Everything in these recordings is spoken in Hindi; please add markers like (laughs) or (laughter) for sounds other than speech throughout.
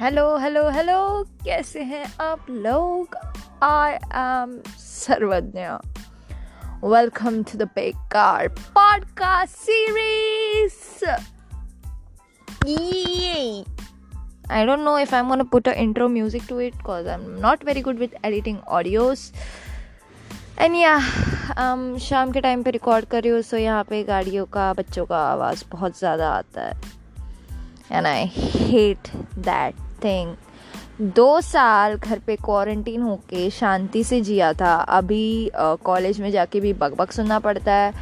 हेलो हेलो हेलो कैसे हैं आप लोग? I am Sarvagya. Welcome to the बेकार podcast series I don't know if I'm gonna put an intro music to it because I'm not very good with editing audios. And या शाम के टाइम पे रिकॉर्ड कर रही हूँ सो यहाँ पे गाड़ियों का बच्चों का आवाज़ बहुत ज़्यादा आता है। And I hate that thing दो साल घर पे क्वारंटीन होके शांति से जिया था। अभी कॉलेज में जाके भी बकबक बक सुनना पड़ता है।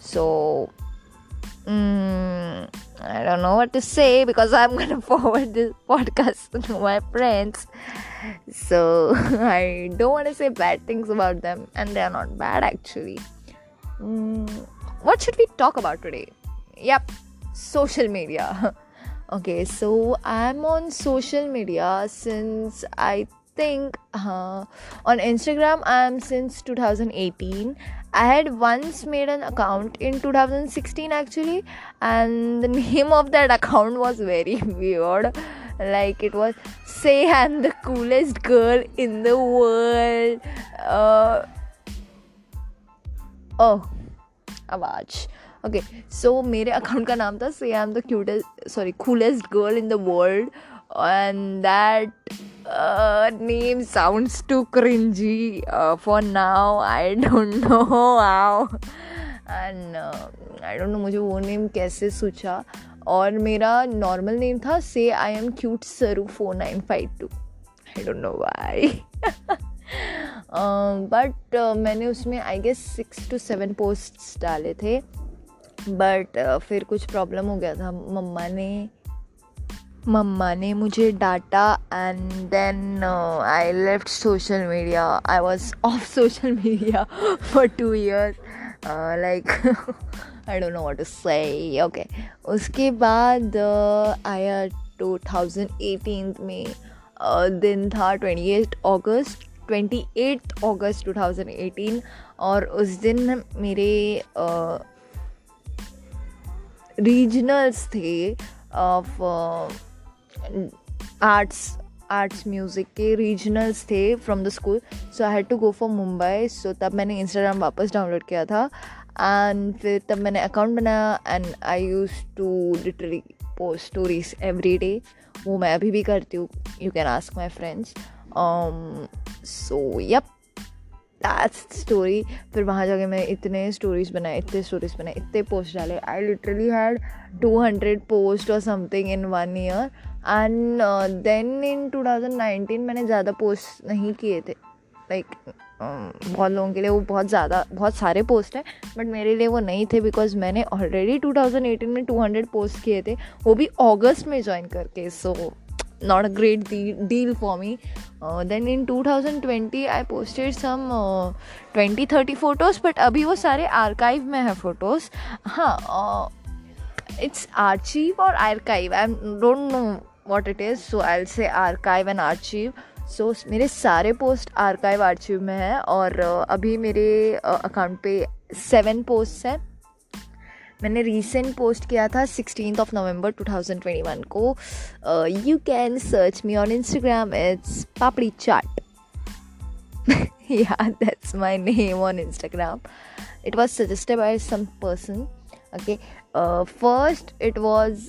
So I don't know what to say because I am gonna forward this podcast to my friends so I don't want to say bad things about them and they are not bad actually what should we talk about today या social media okay so i'm on social media since i think uh, on instagram i'm since 2018 i had once made an account in 2016 actually and the (laughs) name of that account was very (laughs) weird. Like it was say i'm the coolest girl in the world. Uh, oh watch. Okay so मेरे अकाउंट का नाम था say I am the cutest sorry coolest girl in the world and that name cringy uh, for now. I don't (laughs) know how. And uh, i don't know मुझे वो नेम कैसे सोचा और मेरा नॉर्मल नेम था say I am cute Saru four nine five two I don't know why but मैंने उसमें I guess six two seven post डाले थे। बट uh, फिर कुछ प्रॉब्लम हो गया था। मम्मा ने मम्मा ने मुझे data and then I left social media I was off social media for two years like I don't know what to say okay उसके बाद आया टू थाउज़ेंड एटीन में। Uh, दिन था twenty eight August twenty eight August two thousand eighteen और उस दिन मेरे रीजनल्स थे ऑफ़ आर्ट्स आर्ट्स म्यूज़िक के रीजनल्स थे from the school so I had to go for Mumbai so तब मैंने इंस्टाग्राम वापस डाउनलोड किया था. एंड फिर तब मैंने अकाउंट बनाया and I use to literally post stories every day वो मैं अभी भी करती हूँ. You can ask my friends so yup that's story फिर वहाँ जाके मैं इतने स्टोरीज बनाए इतने स्टोरीज बनाए इतने पोस्ट डाले। I literally had two hundred post और something in one year and then in 2019 मैंने ज़्यादा पोस्ट नहीं किए थे। लाइक like, um, बहुत लोगों के लिए वो बहुत ज़्यादा बहुत सारे पोस्ट हैं बट मेरे लिए वो नहीं थे बिकॉज़ मैंने ऑलरेडी 2018 में 200 पोस्ट किए थे। वो भी अगस्त में ज्वाइन करके so not a great deal for me then in 2020 I posted some twenty thirty photos but अभी वो सारे आर्काइव में है फ़ोटोज़ हाँ इट्स आर्चीव और archive I don't know what it is so I say archive and archive सो मेरे सारे पोस्ट आर्काइव आर्चीव में है और uh, अभी मेरे अकाउंट uh, पे सेवन पोस्ट हैं. मैंने रीसेंट पोस्ट किया था सिक्सटीन ऑफ़ नवंबर 2021 को। You can search me on Instagram it's papdi chaat yeah, that's my name on instagram. It was suggested by some person, okay? First it was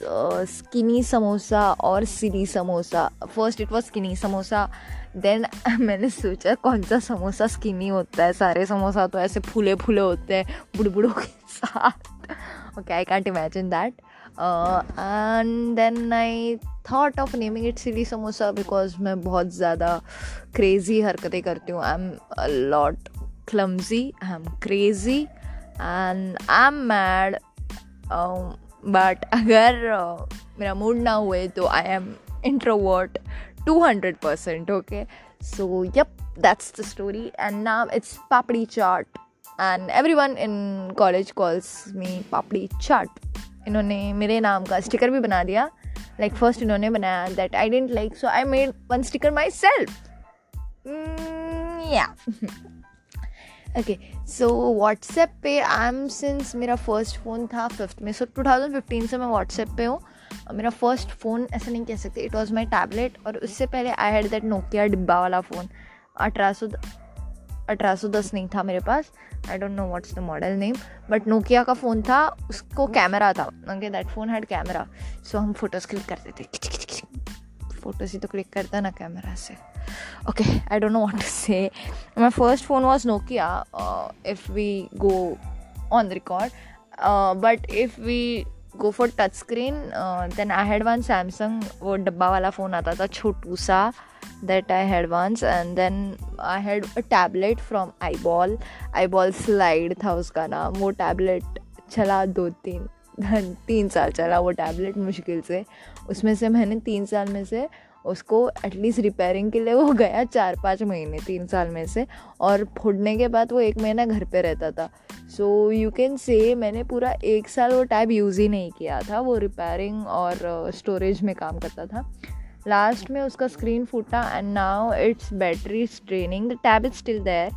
skinny samosa और silly samosa first it was skinny samosa then मैंने सोचा कौन सा समोसा स्किनी होता है? सारे समोसा तो ऐसे फूले फूले होते हैं बुढ़बुड़ों के साथ। Okay I can't imagine that and then I thought of naming it silly samosa because मैं बहुत ज़्यादा क्रेज़ी हरकतें हूँ. I am lot clumsy I am crazy and I am mad but अगर uh, मेरा मूड ना हुए तो I am introvert two hundred percent okay so yup that's the story and now it's papdi chaat and everyone in college calls me papdi chaat इन्होंने मेरे नाम का स्टिकर भी बना दिया। लाइक फ़र्स्ट इन्होंने बनाया that I didn't like so I made one sticker myself या ओके सो व्हाट्सएप पे आई एम सिंस मेरा फ़र्स्ट फ़ोन था फिफ्थ में सो so, 2015 से मैं व्हाट्सएप पे हूँ। मेरा फ़र्स्ट फ़ोन ऐसा नहीं कह सकते इट वॉज़ माई टैबलेट और उससे पहले आई हैड दैट नोकिया डिब्बा वाला फ़ोन अठारह सौ अठारह सौ दस नहीं था मेरे पास। I don't know what's the model name but Nokia का फ़ोन था, उसको कैमरा था। Okay that phone had camera so हम फ़ोटोज़ क्लिक करते थे। फ़ोटोज़ ही तो क्लिक करता ना कैमरा से। Okay I don't know what to say my first phone was Nokia if we go on the record but if we go for touch screen then I had one Samsung वो डब्बा वाला फ़ोन आता था, छोटू सा। That I had once, and then I had a tablet from eyeball. Eyeball slide था उसका नाम वो टैबलेट चला दो तीन तीन साल चला वो टैबलेट मुश्किल से उसमें से मैंने तीन साल में से उसको एटलीस्ट रिपेयरिंग के लिए वो गया चार पाँच महीने तीन साल में से और फोड़ने के बाद वो एक महीना घर पे रहता था सो यू कैन से मैंने पूरा एक साल वो टैब यूज़ ही नहीं किया था वो रिपेयरिंग और स्टोरेज में काम करता था लास्ट में उसका स्क्रीन फूटा and now it's battery straining the tab is still there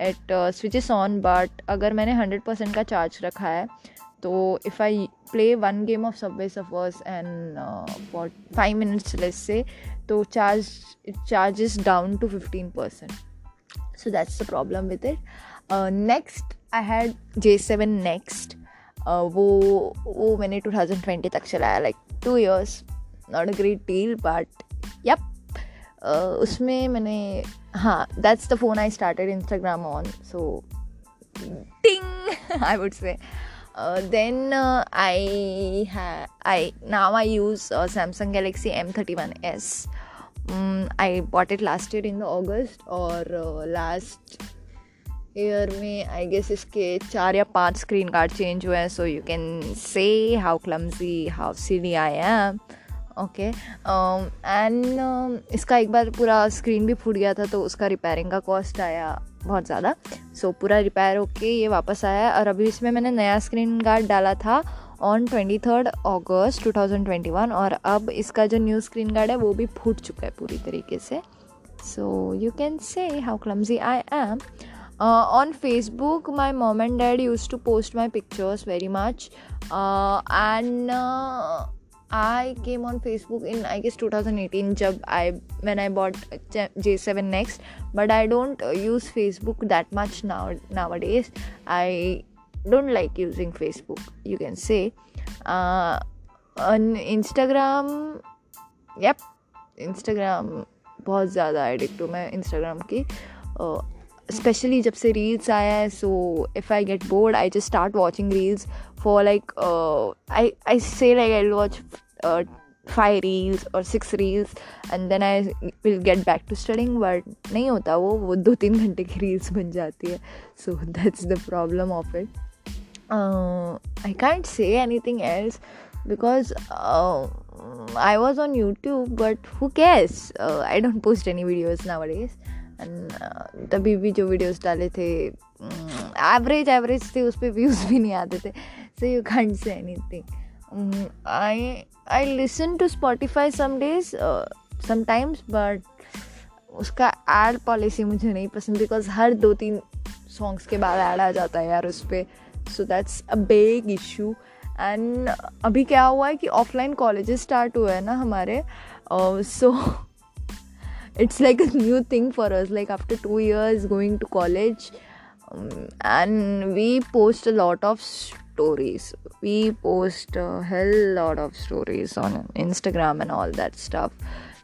at switch is on but अगर मैंने हंड्रेड परसेंट का चार्ज रखा है तो if I play one game of Subway Surfers and for five minutes less से तो charge charge is down to fifteen percent so that's the problem with it next I had J seven next वो वो मैंने टू थाउज़ेंड ट्वेंटी तक चलाया like two years not a great deal but yup उसमें मैंने हाँ that's the phone I started Instagram on so thing I would say uh, I ha- I now I use uh, Samsung Galaxy M31s. Um, I bought it last year in the August और last ईयर में आई गेस इसके चार या पाँच स्क्रीन कार्ड चेंज हुए हैं so you can say how clumsy how see I am okay and um, um, इसका एक बार पूरा स्क्रीन भी फूट गया था तो उसका रिपेयरिंग का कॉस्ट आया बहुत ज़्यादा। सो so, पूरा रिपेयर होके ये वापस आया और अभी इसमें मैंने नया स्क्रीन गार्ड डाला था on twenty third August two thousand twenty one और अब इसका जो न्यू स्क्रीन गार्ड है वो भी फूट चुका है पूरी तरीके से। So you can say how clumsy I am on Facebook my mom and dad use to post my pictures very much and I came on Facebook in I guess two thousand eighteen जब I mean I bought J seven next but I don't use Facebook that much now nowadays I don't like using Facebook you can say Instagram yup Instagram बहुत ज़्यादा एडिक्ट हूँ मैं इंस्टाग्राम की। स्पेशली जब से रील्स आया है so if I get bored I just start watching reels for like I I say like I watch uh, five reels or six reels and then I will get back to studying but नहीं होता वो वो दो तीन घंटे की रील्स बन जाती है so that's the problem of it uh, I can't say anything else because uh, I was on YouTube but who cares uh, I don't post any videos nowadays and तभी भी जो वीडियोस डाले थे एवरेज एवरेज थे उस पर व्यूज़ भी नहीं आते थे so you can't say anything I I listen to Spotify some days sometimes but उसका एड पॉलिसी मुझे नहीं पसंद बिकॉज़ हर दो तीन सॉन्ग्स के बाद ऐड आ जाता है यार उस पर so that's a big issue and अभी क्या हुआ है कि ऑफलाइन कॉलेजेस स्टार्ट हुए हैं ना हमारे। So it's like a new thing for us like after two years going to college and we post a lot of stories. We post a hell lot of stories on instagram and all that stuff.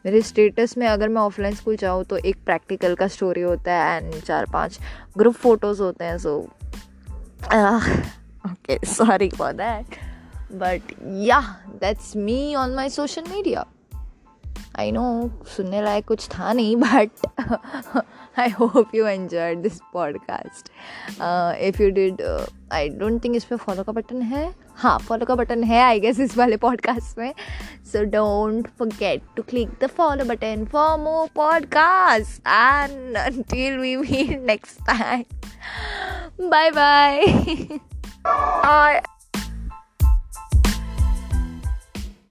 मेरे स्टेटस में अगर मैं ऑफलाइन स्कूल जाऊँ तो एक प्रैक्टिकल का स्टोरी होता है एंड चार पाँच ग्रुप फ़ोटोज़ होते हैं so okay sorry for that but या that's me on my social media I know सुनने लायक कुछ था नहीं but (laughs) I hope you enjoy this podcast if you did I don't think इस पर फॉलो का बटन है। हाँ फॉलो का बटन है आई गेस इस वाले पॉडकास्ट में। So don't forget to click the follow button for more podcast and until we meet (laughs) next time. Bye bye (laughs)